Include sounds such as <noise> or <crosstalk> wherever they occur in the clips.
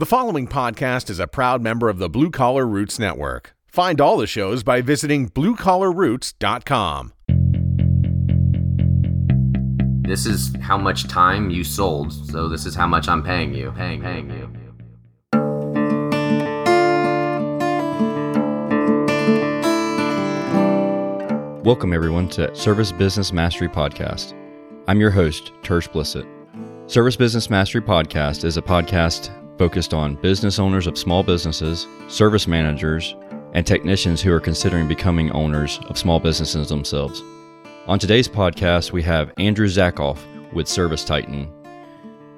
The following podcast is a proud member of the Blue Collar Roots Network. Find all the shows by visiting bluecollarroots.com. This is how much time you sold, so this is how much I'm paying you. Paying, paying you. Welcome, everyone, to Service Business Mastery Podcast. I'm your host, Tersh Blissett. Service Business Mastery Podcast is a podcast focused on business owners of small businesses, service managers, and technicians who are considering becoming owners of small businesses themselves. On today's podcast, we have Andrew Zackoff with Service Titan.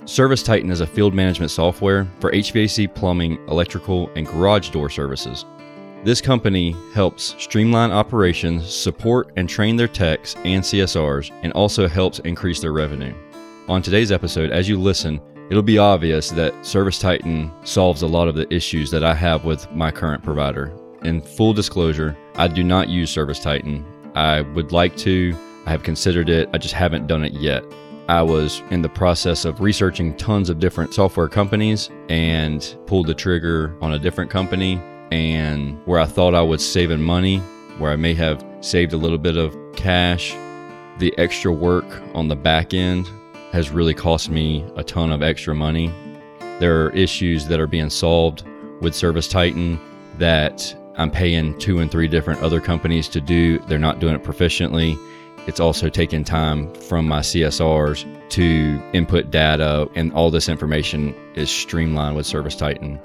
Service Titan is a field management software for HVAC, plumbing, electrical, and garage door services. This company helps streamline operations, support and train their techs and CSRs, and also helps increase their revenue. On today's episode, as you listen, it'll be obvious that Service Titan solves a lot of the issues that I have with my current provider. In full disclosure, I do not use Service Titan. I would like to, I have considered it, I just haven't done it yet. I was in the process of researching tons of different software companies and pulled the trigger on a different company and where I thought I was saving money, where I may have saved a little bit of cash, the extra work on the back end has really cost me a ton of extra money. There are issues that are being solved with Service Titan that I'm paying two and three different other companies to do. They're not doing it proficiently. It's also taking time from my CSRs to input data, and all this information is streamlined with Service Titan.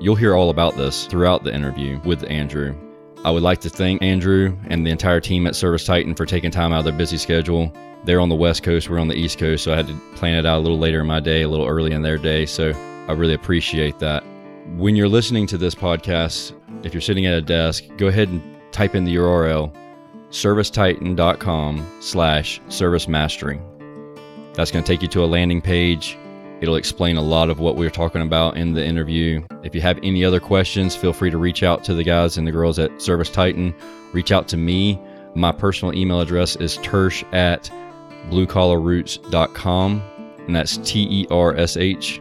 You'll hear all about this throughout the interview with Andrew. I would like to thank Andrew and the entire team at Service Titan for taking time out of their busy schedule. They're on the West Coast, we're on the East Coast, so I had to plan it out a little later in my day, a little early in their day. So I really appreciate that. When you're listening to this podcast, if you're sitting at a desk, go ahead and type in the URL servicetitan.com slash service mastery. That's going to take you to a landing page It'll explain a lot of what we are talking about in the interview. If you have any other questions, feel free to reach out to the guys and the girls at Service Titan. Reach out to me. My personal email address is tersh at bluecollarroots.com, and that's T E R S H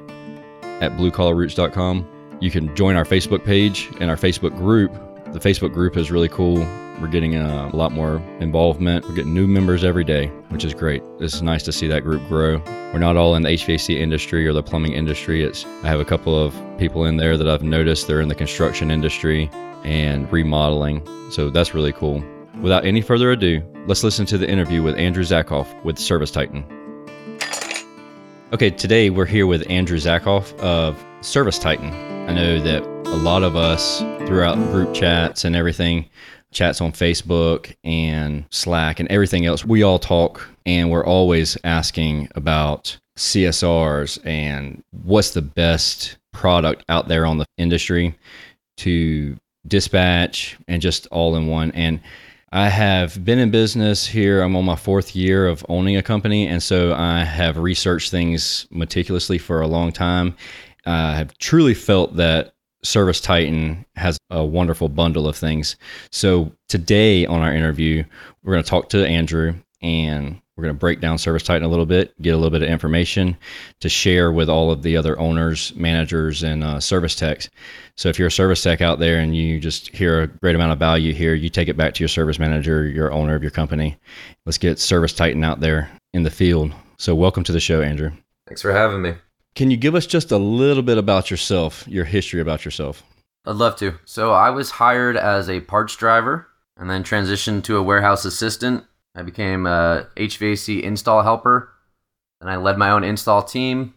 at bluecollarroots.com. You can join our Facebook page and our Facebook group. The Facebook group is really cool. We're getting a lot more involvement. We're getting new members every day, which is great. It's nice to see that group grow. We're not all in the HVAC industry or the plumbing industry. It's I have a couple of people in there that I've noticed they're in the construction industry and remodeling. So that's really cool. Without any further ado, let's listen to the interview with Andrew Zackoff with Service Titan. Okay, today we're here with Andrew Zackoff of Service Titan. I know that a lot of us throughout group chats and everything chats on Facebook and Slack and everything else. We all talk and we're always asking about CSRs and what's the best product out there on the industry to dispatch and just all in one. And I have been in business here. I'm on my fourth year of owning a company. And so I have researched things meticulously for a long time. I have truly felt that Service Titan has a wonderful bundle of things. So today on our interview, we're going to talk to Andrew and we're going to break down Service Titan a little bit, get a little bit of information to share with all of the other owners, managers, and uh, service techs. So if you're a service tech out there and you just hear a great amount of value here, you take it back to your service manager, your owner of your company. Let's get Service Titan out there in the field. So welcome to the show, Andrew. Thanks for having me. Can you give us just a little bit about yourself, your history about yourself? I'd love to. So, I was hired as a parts driver and then transitioned to a warehouse assistant. I became a HVAC install helper. Then I led my own install team,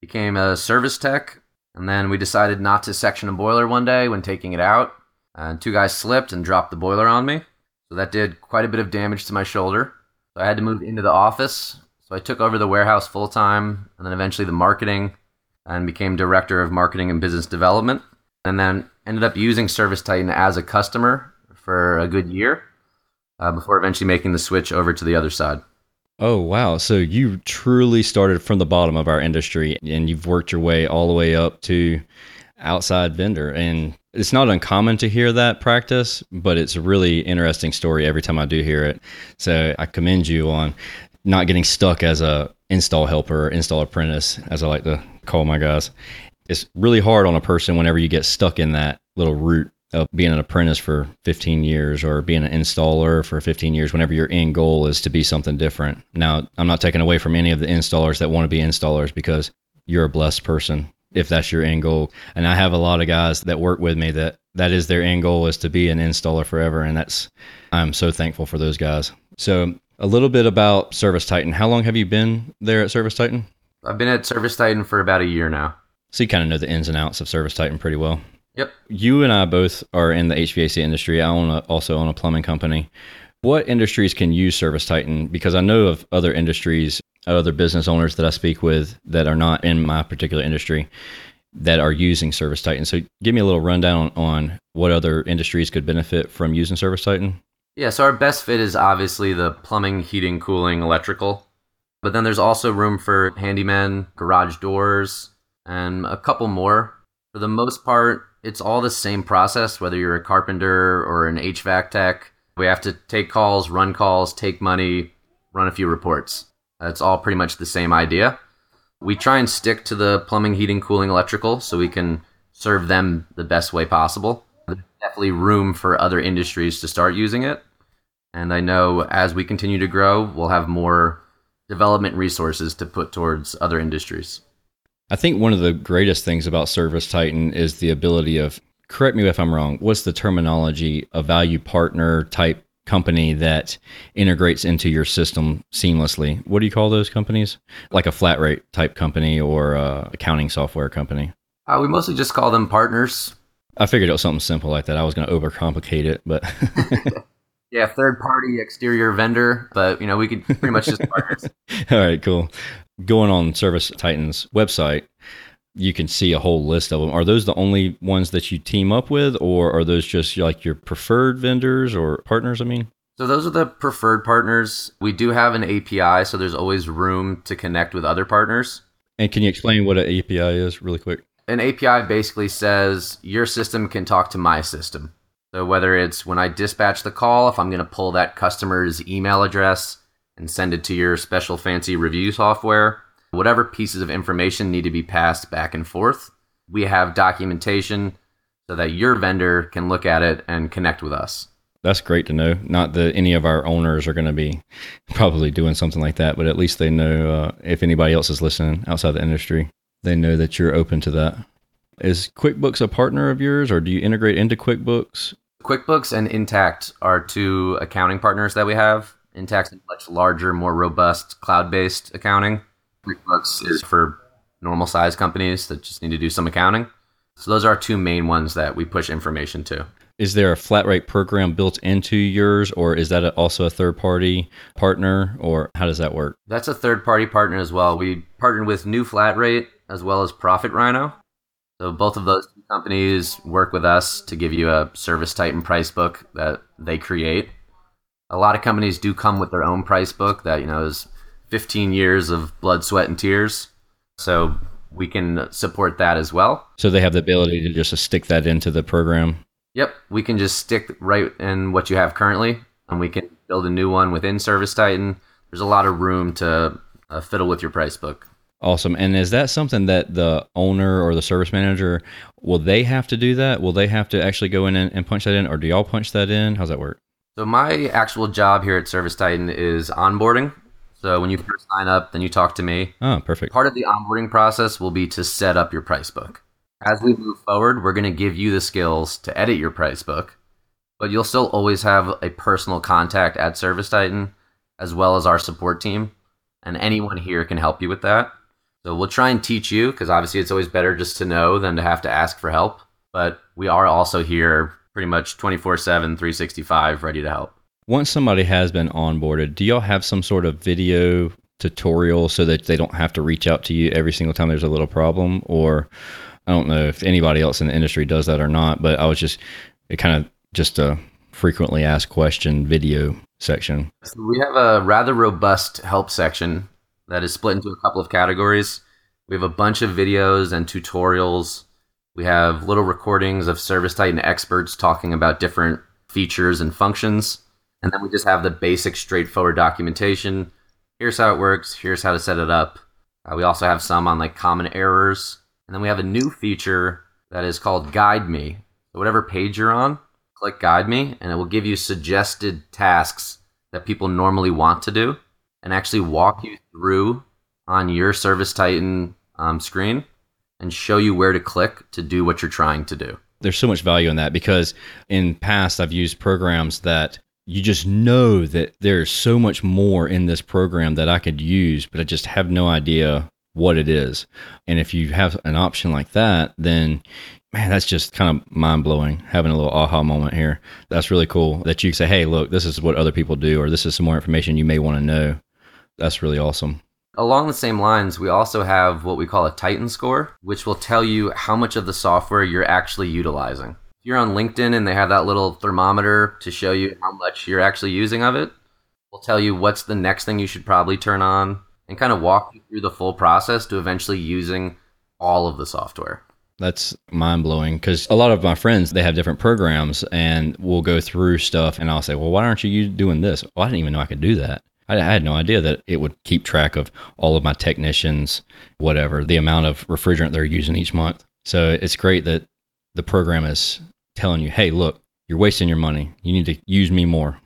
became a service tech, and then we decided not to section a boiler one day when taking it out. And two guys slipped and dropped the boiler on me. So that did quite a bit of damage to my shoulder. So I had to move into the office so I took over the warehouse full time and then eventually the marketing and became director of marketing and business development. And then ended up using Service Titan as a customer for a good year uh, before eventually making the switch over to the other side. Oh, wow. So you truly started from the bottom of our industry and you've worked your way all the way up to outside vendor. And it's not uncommon to hear that practice, but it's a really interesting story every time I do hear it. So I commend you on not getting stuck as a install helper, install apprentice, as I like to call my guys. it's really hard on a person whenever you get stuck in that little route of being an apprentice for 15 years or being an installer for 15 years whenever your end goal is to be something different. Now, I'm not taking away from any of the installers that want to be installers because you're a blessed person if that's your end goal. And I have a lot of guys that work with me that that is their end goal is to be an installer forever and that's I'm so thankful for those guys. So, a little bit about Service Titan. How long have you been there at Service Titan? I've been at Service Titan for about a year now. So you kind of know the ins and outs of Service Titan pretty well. Yep. You and I both are in the HVAC industry. I own a, also own a plumbing company. What industries can use Service Titan? Because I know of other industries, other business owners that I speak with that are not in my particular industry that are using Service Titan. So give me a little rundown on, on what other industries could benefit from using Service Titan. Yeah, so our best fit is obviously the plumbing, heating, cooling, electrical. But then there's also room for handyman, garage doors, and a couple more. For the most part, it's all the same process, whether you're a carpenter or an HVAC tech. We have to take calls, run calls, take money, run a few reports. It's all pretty much the same idea. We try and stick to the plumbing, heating, cooling, electrical so we can serve them the best way possible definitely room for other industries to start using it. And I know as we continue to grow, we'll have more development resources to put towards other industries. I think one of the greatest things about Service Titan is the ability of, correct me if I'm wrong, what's the terminology, a value partner type company that integrates into your system seamlessly? What do you call those companies? Like a flat rate type company or a accounting software company? Uh, we mostly just call them partners. I figured it was something simple like that. I was going to overcomplicate it, but <laughs> yeah, third party exterior vendor, but you know we could pretty much just partners. <laughs> All right, cool. Going on Service Titan's website, you can see a whole list of them. Are those the only ones that you team up with, or are those just like your preferred vendors or partners? I mean. So those are the preferred partners. We do have an API, so there's always room to connect with other partners. And can you explain what an API is really quick? an API basically says your system can talk to my system. So whether it's when I dispatch the call, if I'm going to pull that customer's email address and send it to your special fancy review software, whatever pieces of information need to be passed back and forth, we have documentation so that your vendor can look at it and connect with us. That's great to know. Not that any of our owners are going to be <laughs> probably doing something like that, but at least they know uh, if anybody else is listening outside the industry they know that you're open to that. Is QuickBooks a partner of yours, or do you integrate into QuickBooks? QuickBooks and Intacct are two accounting partners that we have. Intacct is much larger, more robust cloud based accounting. QuickBooks is for normal size companies that just need to do some accounting. So those are our two main ones that we push information to. Is there a flat rate program built into yours, or is that also a third party partner, or how does that work? That's a third party partner as well. We partnered with New Flat Rate as well as Profit Rhino. So both of those companies work with us to give you a Service Titan price book that they create. A lot of companies do come with their own price book that you know is 15 years of blood, sweat, and tears. So we can support that as well. So they have the ability to just stick that into the program. Yep, we can just stick right in what you have currently, and we can build a new one within Service Titan. There's a lot of room to uh, fiddle with your price book. Awesome. And is that something that the owner or the service manager will they have to do that? Will they have to actually go in and, and punch that in, or do y'all punch that in? How's that work? So my actual job here at Service Titan is onboarding. So when you first sign up, then you talk to me. Oh, perfect. Part of the onboarding process will be to set up your price book. As we move forward, we're going to give you the skills to edit your price book, but you'll still always have a personal contact at Service Titan as well as our support team, and anyone here can help you with that. So we'll try and teach you because obviously it's always better just to know than to have to ask for help. But we are also here pretty much 24 7, 365, ready to help. Once somebody has been onboarded, do y'all have some sort of video tutorial so that they don't have to reach out to you every single time there's a little problem? Or I don't know if anybody else in the industry does that or not, but I was just, it kind of just a frequently asked question video section. So we have a rather robust help section that is split into a couple of categories. We have a bunch of videos and tutorials. We have little recordings of Service Titan experts talking about different features and functions. And then we just have the basic, straightforward documentation. Here's how it works. Here's how to set it up. Uh, we also have some on like common errors And then we have a new feature that is called Guide Me. So whatever page you're on, click Guide Me, and it will give you suggested tasks that people normally want to do and actually walk you through on your Service Titan um, screen and show you where to click to do what you're trying to do. There's so much value in that because in past I've used programs that you just know that there's so much more in this program that I could use, but I just have no idea what it is. And if you have an option like that, then man, that's just kind of mind blowing. Having a little aha moment here. That's really cool that you say, hey, look, this is what other people do, or this is some more information you may want to know. That's really awesome. Along the same lines, we also have what we call a Titan score, which will tell you how much of the software you're actually utilizing. If you're on LinkedIn and they have that little thermometer to show you how much you're actually using of it, will tell you what's the next thing you should probably turn on and kind of walk you through the full process to eventually using all of the software. That's mind blowing because a lot of my friends they have different programs and we'll go through stuff and I'll say, well, why aren't you doing this? Well, I didn't even know I could do that. I, had no idea that it would keep track of all of my technicians, whatever, the amount of refrigerant they're using each month. So it's great that the program is telling you, hey, look, you're wasting your money. You need to use me more.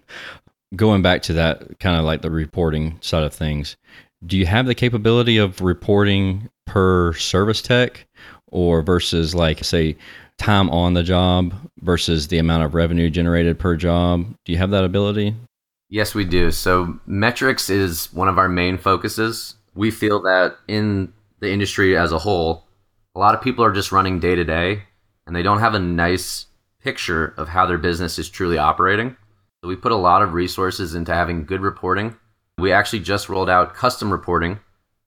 Going back to that kind of like the reporting side of things, do you have the capability of reporting per service tech or versus like, say, time on the job versus the amount of revenue generated per job? Do you have that ability? Yes, we do. So metrics is one of our main focuses. We feel that in the industry as a whole, a lot of people are just running day to day and they don't have a nice picture of how their business is truly operating. So we put a lot of resources into having good reporting. We actually just rolled out custom reporting,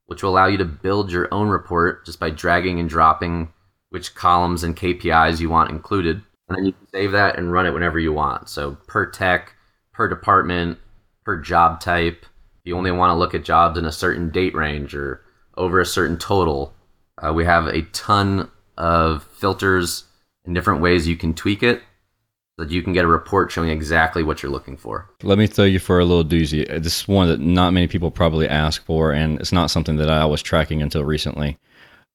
which will allow you to build your own report just by dragging and dropping which columns and KPIs you want included. And then you can save that and run it whenever you want. So per tech, per department, per job type. You only want to look at jobs in a certain date range or over a certain total. Uh, we have a ton of filters and different ways you can tweak it so that you can get a report showing exactly what you're looking for. Let me throw you for a little doozy. This is one that not many people probably ask for, and it's not something that I was tracking until recently.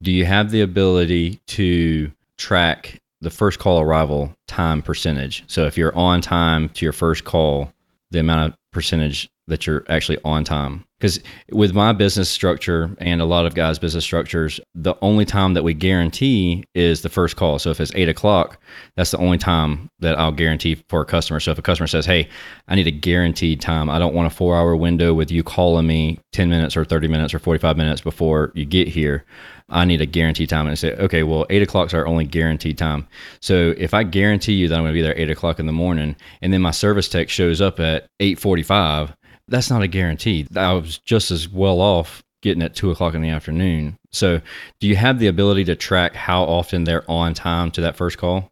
Do you have the ability to track the first call arrival time percentage. So if you're on time to your first call, the amount of percentage that you're actually on time. Because with my business structure and a lot of guys' business structures, the only time that we guarantee is the first call. So if it's eight o'clock, that's the only time that I'll guarantee for a customer. So if a customer says, Hey, I need a guaranteed time, I don't want a four hour window with you calling me 10 minutes or 30 minutes or 45 minutes before you get here. I need a guaranteed time. And I say, okay, well, eight o'clock is our only guaranteed time. So if I guarantee you that I'm going to be there eight o'clock in the morning, and then my service tech shows up at eight forty-five, that's not a guarantee. I was just as well off getting at two o'clock in the afternoon. So, do you have the ability to track how often they're on time to that first call?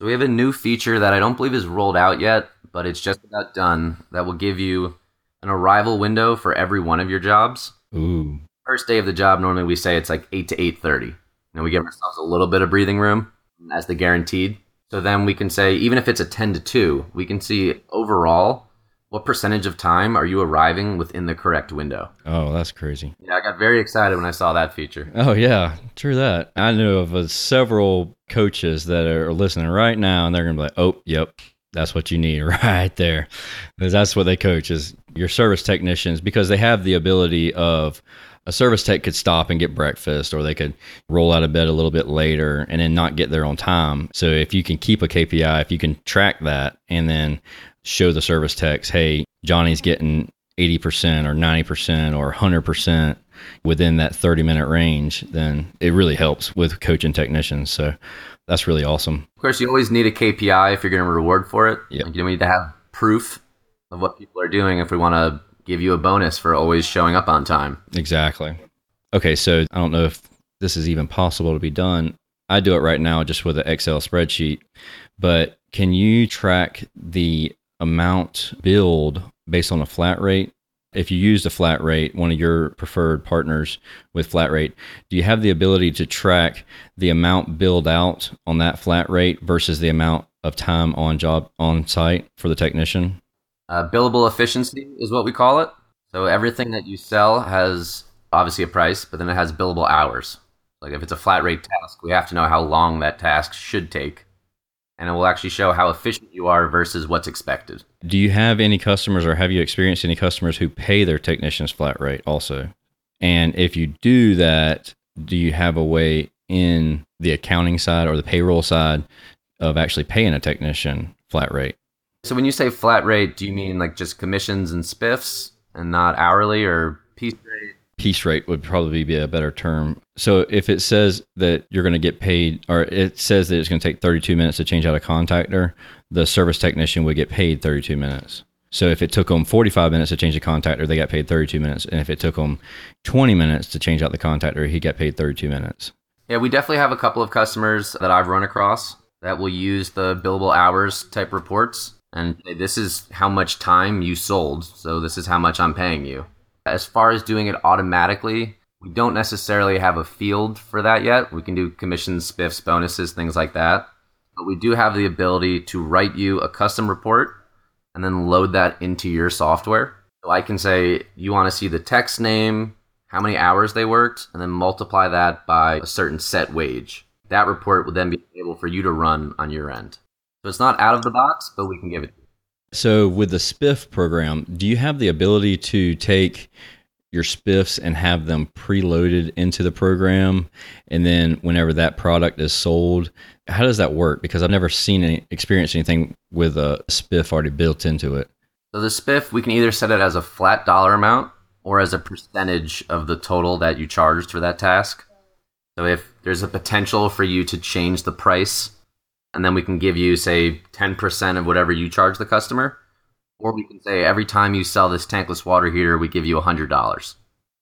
So we have a new feature that I don't believe is rolled out yet, but it's just about done. That will give you an arrival window for every one of your jobs. Ooh first day of the job, normally we say it's like 8 to 8.30. You know, we give ourselves a little bit of breathing room as the guaranteed. So then we can say, even if it's a 10 to 2, we can see overall what percentage of time are you arriving within the correct window? Oh, that's crazy. Yeah, I got very excited when I saw that feature. Oh, yeah, true that. I know of uh, several coaches that are listening right now, and they're going to be like, oh, yep, that's what you need <laughs> right there. Because that's what they coach is your service technicians because they have the ability of a service tech could stop and get breakfast or they could roll out of bed a little bit later and then not get there on time. So if you can keep a KPI, if you can track that and then show the service techs, hey, Johnny's getting 80% or 90% or 100% within that 30 minute range, then it really helps with coaching technicians. So that's really awesome. Of course, you always need a KPI if you're going to reward for it. Yep. Like, you need to have proof of what people are doing if we want to give you a bonus for always showing up on time. Exactly. Okay, so I don't know if this is even possible to be done. I do it right now just with an Excel spreadsheet, but can you track the amount billed based on a flat rate? If you use the flat rate, one of your preferred partners with flat rate, do you have the ability to track the amount billed out on that flat rate versus the amount of time on job on site for the technician? Uh, billable efficiency is what we call it. So everything that you sell has obviously a price, but then it has billable hours. Like if it's a flat rate task, we have to know how long that task should take. And it will actually show how efficient you are versus what's expected. Do you have any customers or have you experienced any customers who pay their technicians flat rate also? And if you do that, do you have a way in the accounting side or the payroll side of actually paying a technician flat rate? So when you say flat rate, do you mean like just commissions and spiffs and not hourly or piece rate? Piece rate would probably be a better term. So if it says that you're going to get paid, or it says that it's going to take 32 minutes to change out a contactor, the service technician would get paid 32 minutes. So if it took them 45 minutes to change the contactor, they got paid 32 minutes. And if it took them 20 minutes to change out the contactor, he got paid 32 minutes. Yeah, we definitely have a couple of customers that I've run across that will use the billable hours type reports and this is how much time you sold, so this is how much I'm paying you. As far as doing it automatically, we don't necessarily have a field for that yet. We can do commissions, spiffs, bonuses, things like that. But we do have the ability to write you a custom report and then load that into your software. So I can say, you want to see the text name, how many hours they worked, and then multiply that by a certain set wage. That report will then be able for you to run on your end. So it's not out of the box, but we can give it. So with the Spiff program, do you have the ability to take your spiffs and have them preloaded into the program? And then whenever that product is sold how does that work? Because i've never seen any experienced anything with a spiff already built into it. So the spiff we can either set it as a flat dollar amount or as a percentage of the total that you charged for that task. So if there's a potential for you to change the price and then we can give you say 10% of whatever you charge the customer or we can say every time you sell this tankless water heater we give you $100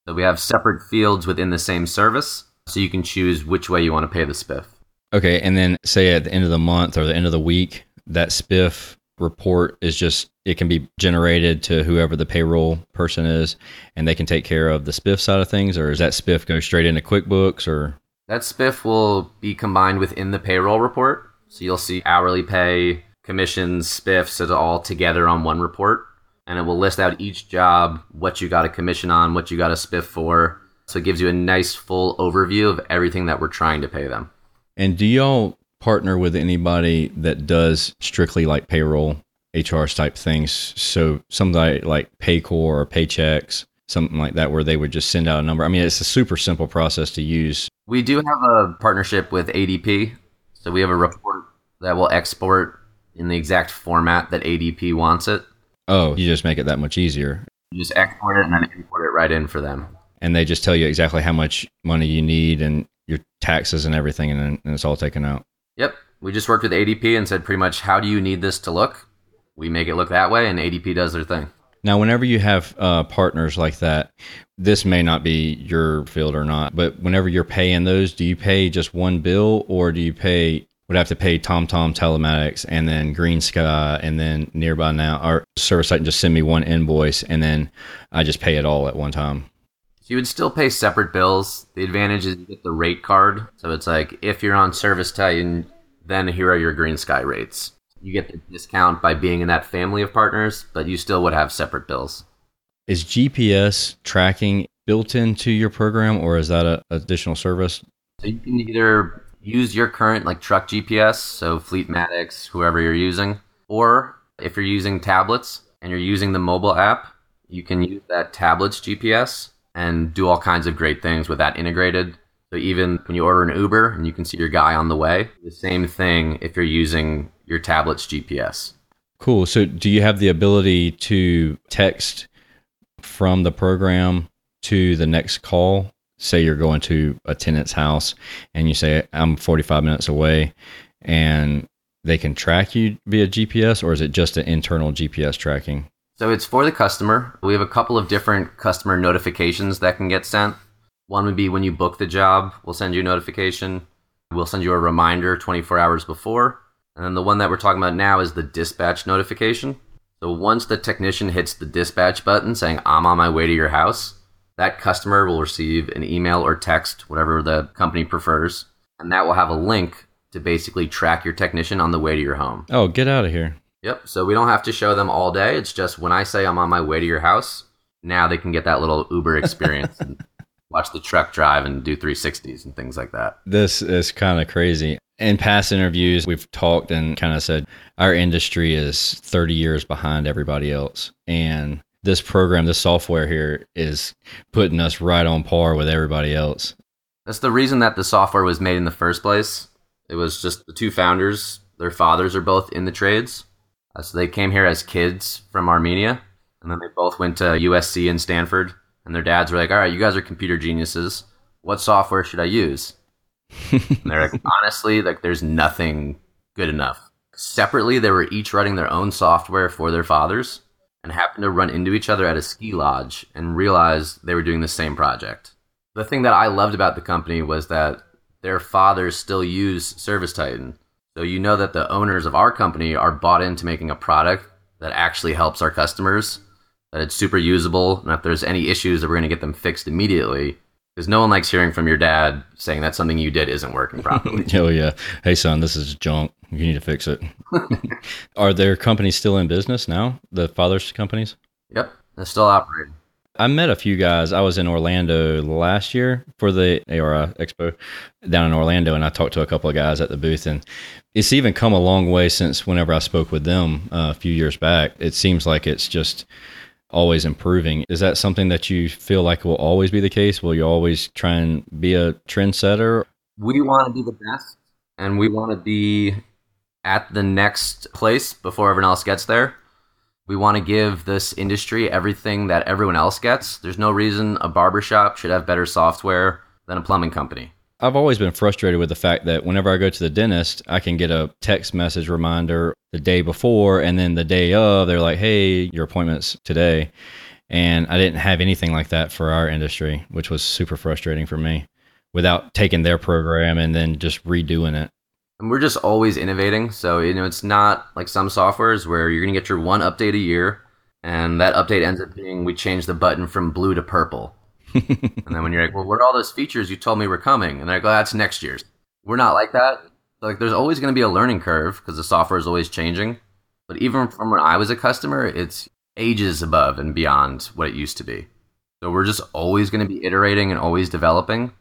so we have separate fields within the same service so you can choose which way you want to pay the spiff. Okay and then say at the end of the month or the end of the week that spiff report is just it can be generated to whoever the payroll person is and they can take care of the spiff side of things or does that spiff go straight into quickbooks or? That spiff will be combined within the payroll report so you'll see hourly pay, commissions, spiffs, it all together on one report. And it will list out each job, what you got a commission on, what you got a spiff for. So it gives you a nice full overview of everything that we're trying to pay them. And do y'all partner with anybody that does strictly like payroll, HR type things? So somebody like Paycor or Paychex, something like that, where they would just send out a number. I mean, it's a super simple process to use. We do have a partnership with ADP. So we have a report that will export in the exact format that ADP wants it. Oh, you just make it that much easier. You just export it and then import it right in for them. And they just tell you exactly how much money you need and your taxes and everything, and, then, and it's all taken out. Yep. We just worked with ADP and said pretty much, how do you need this to look? We make it look that way, and ADP does their thing. Now, whenever you have uh, partners like that, this may not be your field or not, but whenever you're paying those, do you pay just one bill or do you pay would have to pay TomTom Telematics and then GreenSky and then Nearby Now our service site and just send me one invoice and then I just pay it all at one time. So you would still pay separate bills. The advantage is you get the rate card. So it's like if you're on Service Titan, then here are your GreenSky rates. You get the discount by being in that family of partners, but you still would have separate bills. Is GPS tracking built into your program or is that an additional service? So you can either use your current like truck GPS, so Fleetmatics, whoever you're using, or if you're using tablets and you're using the mobile app, you can use that tablet's GPS and do all kinds of great things with that integrated. So even when you order an Uber and you can see your guy on the way, the same thing if you're using your tablet's GPS. Cool. So do you have the ability to text from the program to the next call say you're going to a tenant's house and you say I'm 45 minutes away and they can track you via GPS or is it just an internal GPS tracking? So it's for the customer. We have a couple of different customer notifications that can get sent. One would be when you book the job, we'll send you a notification. We'll send you a reminder 24 hours before. And then the one that we're talking about now is the dispatch notification. So once the technician hits the dispatch button saying, I'm on my way to your house, that customer will receive an email or text, whatever the company prefers, and that will have a link to basically track your technician on the way to your home. Oh, get out of here. Yep. So we don't have to show them all day. It's just when I say I'm on my way to your house, now they can get that little Uber experience. And <laughs> watch the truck drive and do 360s and things like that. This is kind of crazy. In past interviews, we've talked and kind of said our industry is 30 years behind everybody else. And this program, this software here is putting us right on par with everybody else. That's the reason that the software was made in the first place. It was just the two founders, their fathers are both in the trades. Uh, so they came here as kids from Armenia, and then they both went to USC and Stanford. And their dads were like, "All right, you guys are computer geniuses. What software should I use?" and they're like, <laughs> "Honestly, like there's nothing good enough." Separately, they were each writing their own software for their fathers, and happened to run into each other at a ski lodge and realized they were doing the same project. The thing that I loved about the company was that their fathers still use Service Titan. So you know that the owners of our company are bought into making a product that actually helps our customers, that it's super usable, and if there's any issues that we're going to get them fixed immediately. Because no one likes hearing from your dad saying that something you did isn't working properly. <laughs> oh, yeah. Hey, son, this is junk. You need to fix it. <laughs> Are their companies still in business now? The father's companies? Yep, they're still operating. I met a few guys. I was in Orlando last year for the ARI Expo down in Orlando, and I talked to a couple of guys at the booth. And it's even come a long way since whenever I spoke with them uh, a few years back. It seems like it's just always improving. Is that something that you feel like will always be the case? Will you always try and be a trendsetter? We want to be the best, and we want to be at the next place before everyone else gets there. We want to give this industry everything that everyone else gets. There's no reason a barbershop should have better software than a plumbing company. I've always been frustrated with the fact that whenever I go to the dentist, I can get a text message reminder the day before and then the day of, they're like, hey, your appointment's today. And I didn't have anything like that for our industry, which was super frustrating for me without taking their program and then just redoing it and we're just always innovating. So you know, it's not like some softwares where you're gonna get your one update a year, and that update ends up being we changed the button from blue to purple. <laughs> and then when you're like, well, what are all those features you told me were coming? And they're like, well, that's next year's. We're not like that. Like, there's always going to be a learning curve because the software is always changing. But even from when I was a customer, it's ages above and beyond what it used to be. So we're just always going to be iterating and always developing.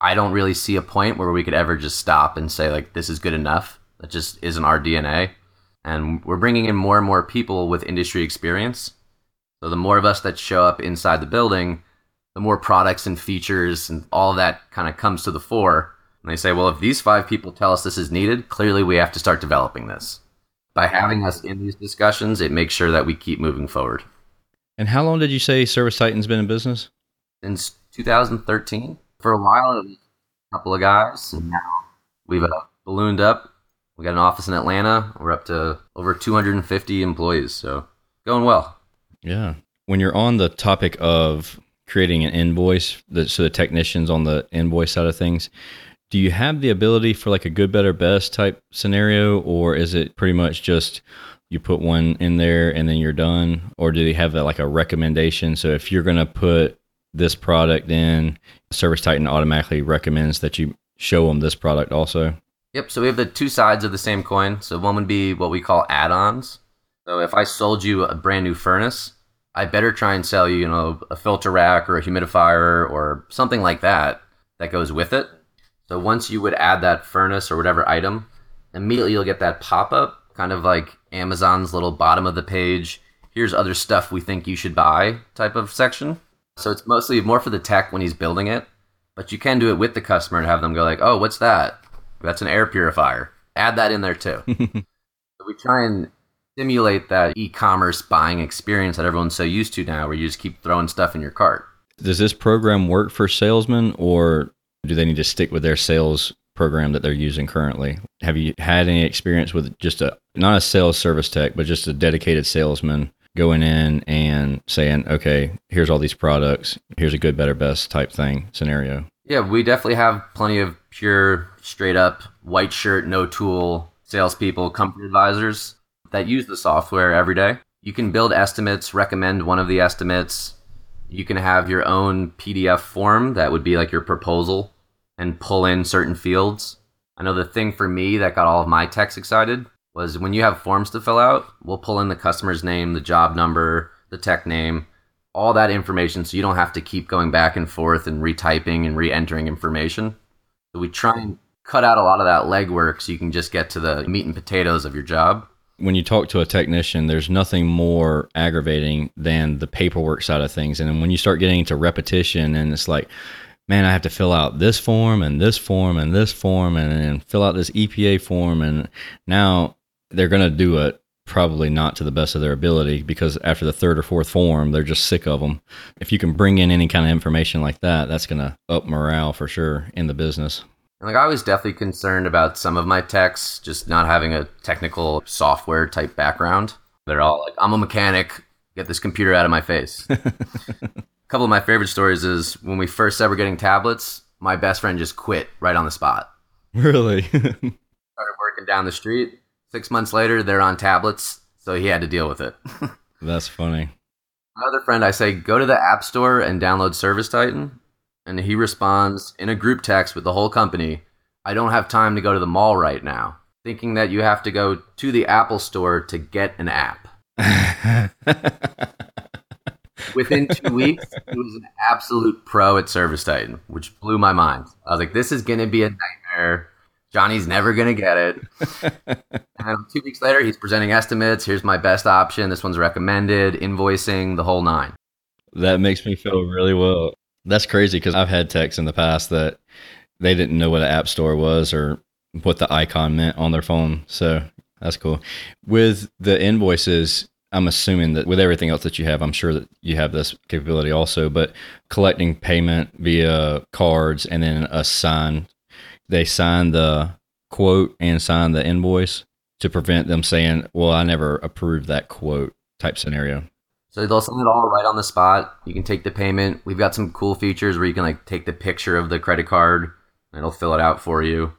I don't really see a point where we could ever just stop and say like this is good enough. That just isn't our DNA. And we're bringing in more and more people with industry experience. So the more of us that show up inside the building, the more products and features and all that kind of comes to the fore. And they say, well, if these five people tell us this is needed, clearly we have to start developing this. By having us in these discussions, it makes sure that we keep moving forward. And how long did you say Service Titan's been in business? Since 2013 for a while, a couple of guys, and now we've uh, ballooned up. We got an office in Atlanta. We're up to over 250 employees, so going well. Yeah. When you're on the topic of creating an invoice, so the technicians on the invoice side of things, do you have the ability for like a good, better, best type scenario, or is it pretty much just you put one in there and then you're done, or do they have like a recommendation? So if you're going to put this product in, Service Titan automatically recommends that you show them this product also. Yep. So we have the two sides of the same coin. So one would be what we call add-ons. So if I sold you a brand new furnace, I better try and sell you, you know, a filter rack or a humidifier or something like that that goes with it. So once you would add that furnace or whatever item, immediately you'll get that pop-up, kind of like Amazon's little bottom of the page. Here's other stuff we think you should buy type of section. So it's mostly more for the tech when he's building it, but you can do it with the customer and have them go like, "Oh, what's that? That's an air purifier." Add that in there too. <laughs> so we try and simulate that e-commerce buying experience that everyone's so used to now, where you just keep throwing stuff in your cart. Does this program work for salesmen, or do they need to stick with their sales program that they're using currently? Have you had any experience with just a not a sales service tech, but just a dedicated salesman going in and saying, okay, here's all these products, here's a good, better, best type thing scenario. Yeah, we definitely have plenty of pure, straight up, white shirt, no tool salespeople, company advisors that use the software every day. You can build estimates, recommend one of the estimates. You can have your own PDF form that would be like your proposal and pull in certain fields. I know the thing for me that got all of my techs excited was when you have forms to fill out, we'll pull in the customer's name, the job number, the tech name, all that information so you don't have to keep going back and forth and retyping and re-entering information. So we try and cut out a lot of that legwork so you can just get to the meat and potatoes of your job. When you talk to a technician, there's nothing more aggravating than the paperwork side of things. And when you start getting into repetition and it's like, man, I have to fill out this form and this form and this form and, and fill out this EPA form. And now they're going to do it probably not to the best of their ability because after the third or fourth form, they're just sick of them. If you can bring in any kind of information like that, that's going to up morale for sure in the business. Like I was definitely concerned about some of my techs just not having a technical software type background. They're all like, "I'm a mechanic. Get this computer out of my face." a <laughs> couple of my favorite stories is when we first ever getting tablets. My best friend just quit right on the spot. Really? <laughs> Started working down the street. Six months later, they're on tablets, so he had to deal with it. <laughs> that's funny. My other friend, I say, go to the App Store and download Service Titan. And he responds in a group text with the whole company I don't have time to go to the mall right now, thinking that you have to go to the Apple Store to get an app. <laughs> Within two weeks, he was an absolute pro at Service Titan, which blew my mind. I was like, this is going to be a nightmare. Johnny's never going to get it. <laughs> and two weeks later, he's presenting estimates. Here's my best option. This one's recommended, invoicing, the whole nine. That makes me feel really well. That's crazy because I've had texts in the past that they didn't know what an app store was or what the icon meant on their phone. So that's cool. With the invoices, I'm assuming that with everything else that you have, I'm sure that you have this capability also, but collecting payment via cards and then a sign, they sign the quote and sign the invoice to prevent them saying, well, I never approved that quote type scenario. So they'll send it all right on the spot. You can take the payment. We've got some cool features where you can like take the picture of the credit card and it'll fill it out for you.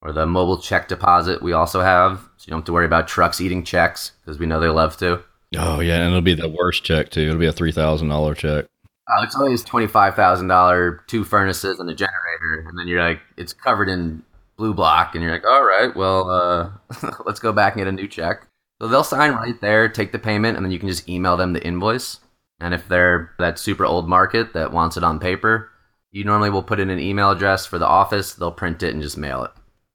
Or the mobile check deposit we also have. So you don't have to worry about trucks eating checks because we know they love to. Oh yeah, and it'll be the worst check too. It'll be a three thousand dollar check. Uh, it's always twenty five thousand dollar, two furnaces and a generator, and then you're like, it's covered in blue block, and you're like, all right, well, uh, <laughs> let's go back and get a new check. So they'll sign right there, take the payment, and then you can just email them the invoice. And if they're that super old market that wants it on paper, you normally will put in an email address for the office. They'll print it and just mail it.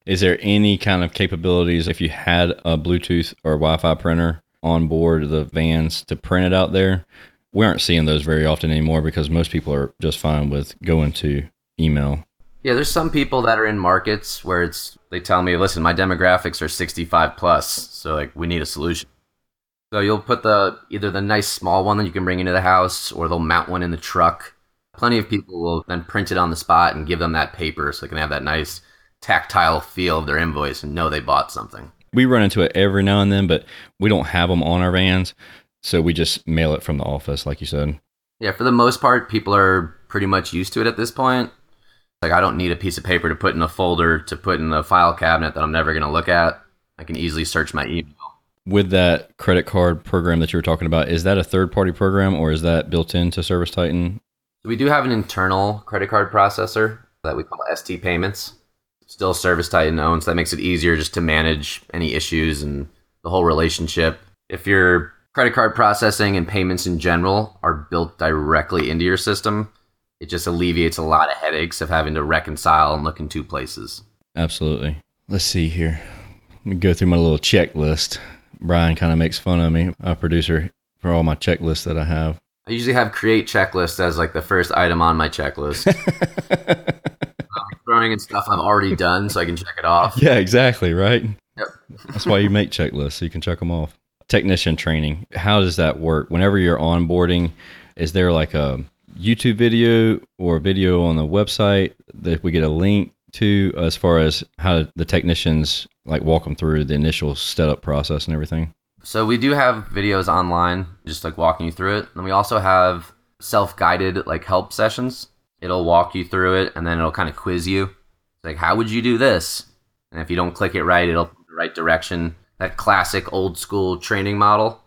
Is there any kind of capabilities if you had a Bluetooth or Wi-Fi printer on board the vans to print it out there? We aren't seeing those very often anymore because most people are just fine with going to email. Yeah, there's some people that are in markets where it's they tell me, listen, my demographics are 65 plus, so like we need a solution. So you'll put the either the nice small one that you can bring into the house, or they'll mount one in the truck. Plenty of people will then print it on the spot and give them that paper so they can have that nice tactile feel of their invoice and know they bought something. We run into it every now and then, but we don't have them on our vans, so we just mail it from the office, like you said. Yeah, for the most part, people are pretty much used to it at this point. Like, I don't need a piece of paper to put in a folder to put in a file cabinet that I'm never going to look at. I can easily search my email. With that credit card program that you were talking about, is that a third party program or is that built into Service Titan? We do have an internal credit card processor that we call ST Payments. Still Service Titan owns. That makes it easier just to manage any issues and the whole relationship. If your credit card processing and payments in general are built directly into your system, it just alleviates a lot of headaches of having to reconcile and look in two places. Absolutely. Let's see here. Let me go through my little checklist. Brian kind of makes fun of me, a producer, for all my checklists that I have. I usually have create checklist as like the first item on my checklist. <laughs> I'm throwing in stuff I've already done so I can check it off. Yeah, exactly, right? Yep. That's why you make checklists so you can check them off. Technician training. How does that work? Whenever you're onboarding, is there like a YouTube video or video on the website that we get a link to as far as how the technicians like walk them through the initial setup process and everything? So we do have videos online, just like walking you through it. And we also have self-guided like help sessions. It'll walk you through it and then it'll kind of quiz you. It's like, how would you do this? And if you don't click it right, it'll the right direction. That classic old school training model,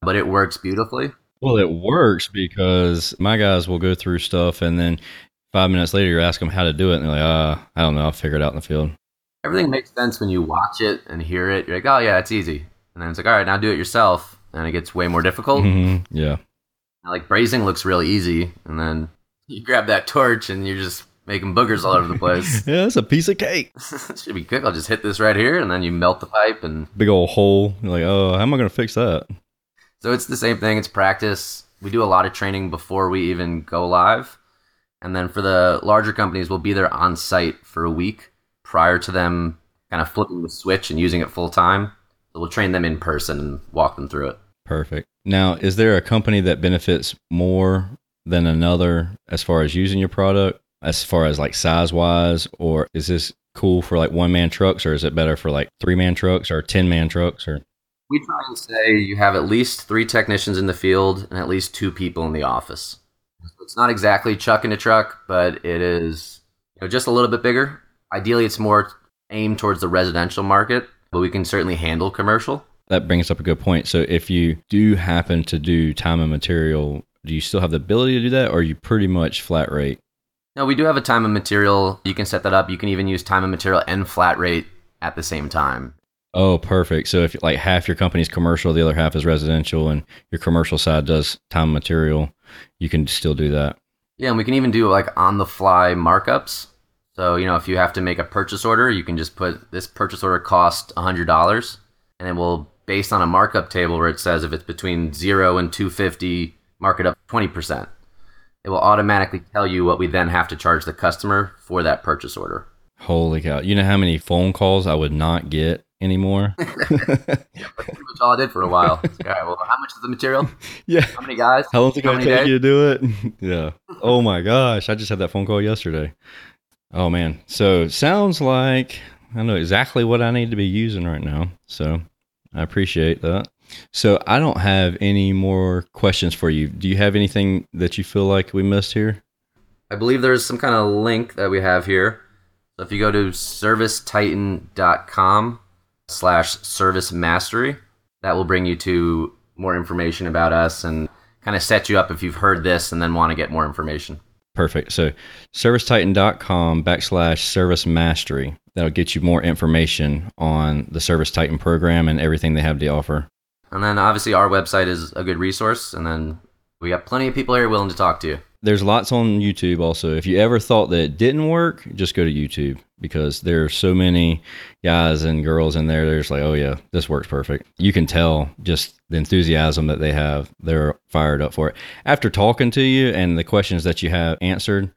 but it works beautifully. Well, it works because my guys will go through stuff and then five minutes later you ask them how to do it and they're like, uh, I don't know, I'll figure it out in the field. Everything makes sense when you watch it and hear it. You're like, oh yeah, it's easy. And then it's like, all right, now do it yourself. And it gets way more difficult. Mm-hmm. Yeah. Like brazing looks really easy, and then you grab that torch and you're just making boogers all over the place. <laughs> Yeah, it's a piece of cake. <laughs> Should be quick. I'll just hit this right here, and then you melt the pipe, and Big old hole. You're like, oh, how am I going to fix that? So it's the same thing. It's practice. We do a lot of training before we even go live, and then for the larger companies, we'll be there on site for a week prior to them kind of flipping the switch and using it full time. So we'll train them in person and walk them through it. Perfect. Now, is there a company that benefits more than another as far as using your product, as far as like size wise, or is this cool for like one man trucks, or is it better for like three man trucks or 10 man trucks? Or We try and say you have at least three technicians in the field and at least two people in the office. So it's not exactly truck in a truck, but it is you know, just a little bit bigger. Ideally, it's more aimed towards the residential market, but we can certainly handle commercial. that brings up a good point. So, if you do happen to do time and material, do you still have the ability to do that, or are you pretty much flat rate? No, we do have a time and material. You can set that up. You can even use time and material and flat rate at the same time. Oh, perfect. So if like half your company's commercial, the other half is residential, and your commercial side does time material, you can still do that. Yeah, and we can even do like on the fly markups. So, you know, if you have to make a purchase order, you can just put this purchase order cost $100 and it will based on a markup table where it says if it's between 0 and 250, mark it up 20%. It will automatically tell you what we then have to charge the customer for that purchase order. Holy cow! You know how many phone calls I would not get anymore? <laughs> That's <laughs> pretty much all I did for a while. Like, all right, well, how much is the material? <laughs> yeah. How many guys? How long is it going to take days? you to do it? yeah. Oh my gosh! I just had that phone call yesterday. Oh man. So sounds like I know exactly what I need to be using right now. So I appreciate that. So I don't have any more questions for you. Do you have anything that you feel like we missed here? I believe there's some kind of link that we have here. So if you go to servicetitan.com slash service mastery, that will bring you to more information about us and kind of set you up if you've heard this and then want to get more information. Perfect. So servicetitan.com backslash service mastery. That'll get you more information on the Service Titan program and everything they have to offer. And then obviously our website is a good resource. And then we got plenty of people here willing to talk to you. There's lots on YouTube also. If you ever thought that it didn't work, just go to YouTube because there are so many guys and girls in there. They're just like, oh yeah, this works perfect. You can tell just the enthusiasm that they have. They're fired up for it. After talking to you and the questions that you have answered,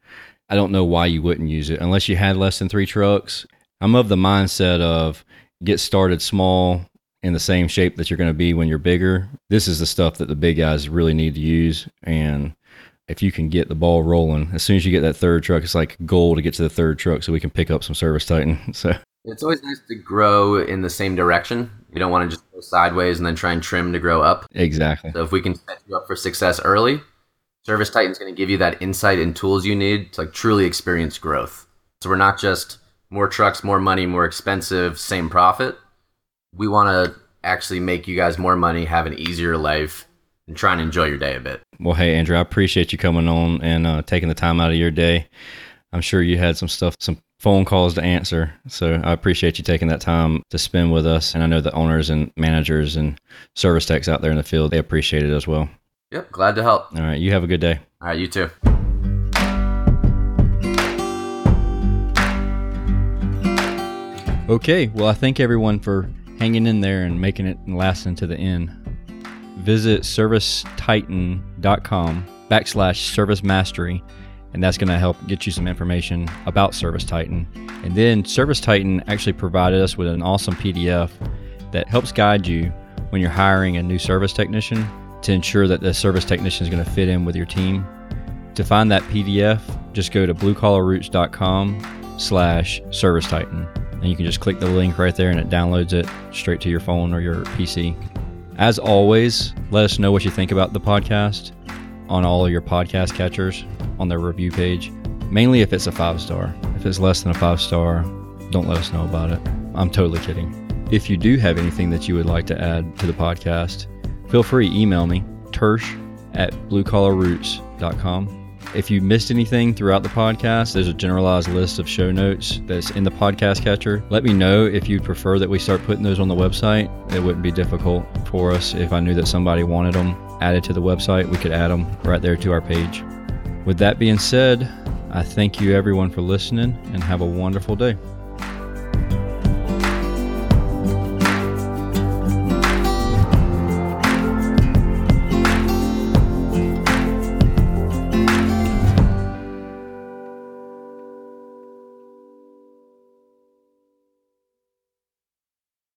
I don't know why you wouldn't use it unless you had less than three trucks. I'm of the mindset of get started small in the same shape that you're going to be when you're bigger. This is the stuff that the big guys really need to use. And if you can get the ball rolling, as soon as you get that third truck, it's like goal to get to the third truck so we can pick up some service titan. <laughs> So It's always nice to grow in the same direction. You don't want to just go sideways and then try and trim to grow up. exactly. So if we can set you up for success early, Service Titan's going to give you that insight and tools you need to like truly experience growth. So we're not just more trucks, more money, more expensive, same profit. We want to actually make you guys more money, have an easier life, and try and enjoy your day a bit. Well, hey, Andrew, I appreciate you coming on and uh, taking the time out of your day. I'm sure you had some stuff, some phone calls to answer. So I appreciate you taking that time to spend with us. And I know the owners and managers and service techs out there in the field, they appreciate it as well. Yep, glad to help. All right. You have a good day. All right, you too. Okay, well, I thank everyone for hanging in there and making it and lasting to the end. Visit servicetitan.com backslash service mastery, and that's going to help get you some information about Service Titan. And then Service Titan actually provided us with an awesome PDF that helps guide you when you're hiring a new service technician to ensure that the service technician is going to fit in with your team. To find that PDF, just go to bluecollarroots.com slash service titan and you can just click the link right there and it downloads it straight to your phone or your PC. As always, let us know what you think about the podcast on all of your podcast catchers on their review page. Mainly if it's a five star. If it's less than a five star, don't let us know about it. I'm totally kidding. If you do have anything that you would like to add to the podcast, feel free to email me tersh at bluecollarroots.com. If you missed anything throughout the podcast, there's a generalized list of show notes that's in the podcast catcher. Let me know if you'd prefer that we start putting those on the website. It wouldn't be difficult for us if I knew that somebody wanted them. added to the website, we could add them right there to our page. With that being said, I thank you everyone for listening and have a wonderful day.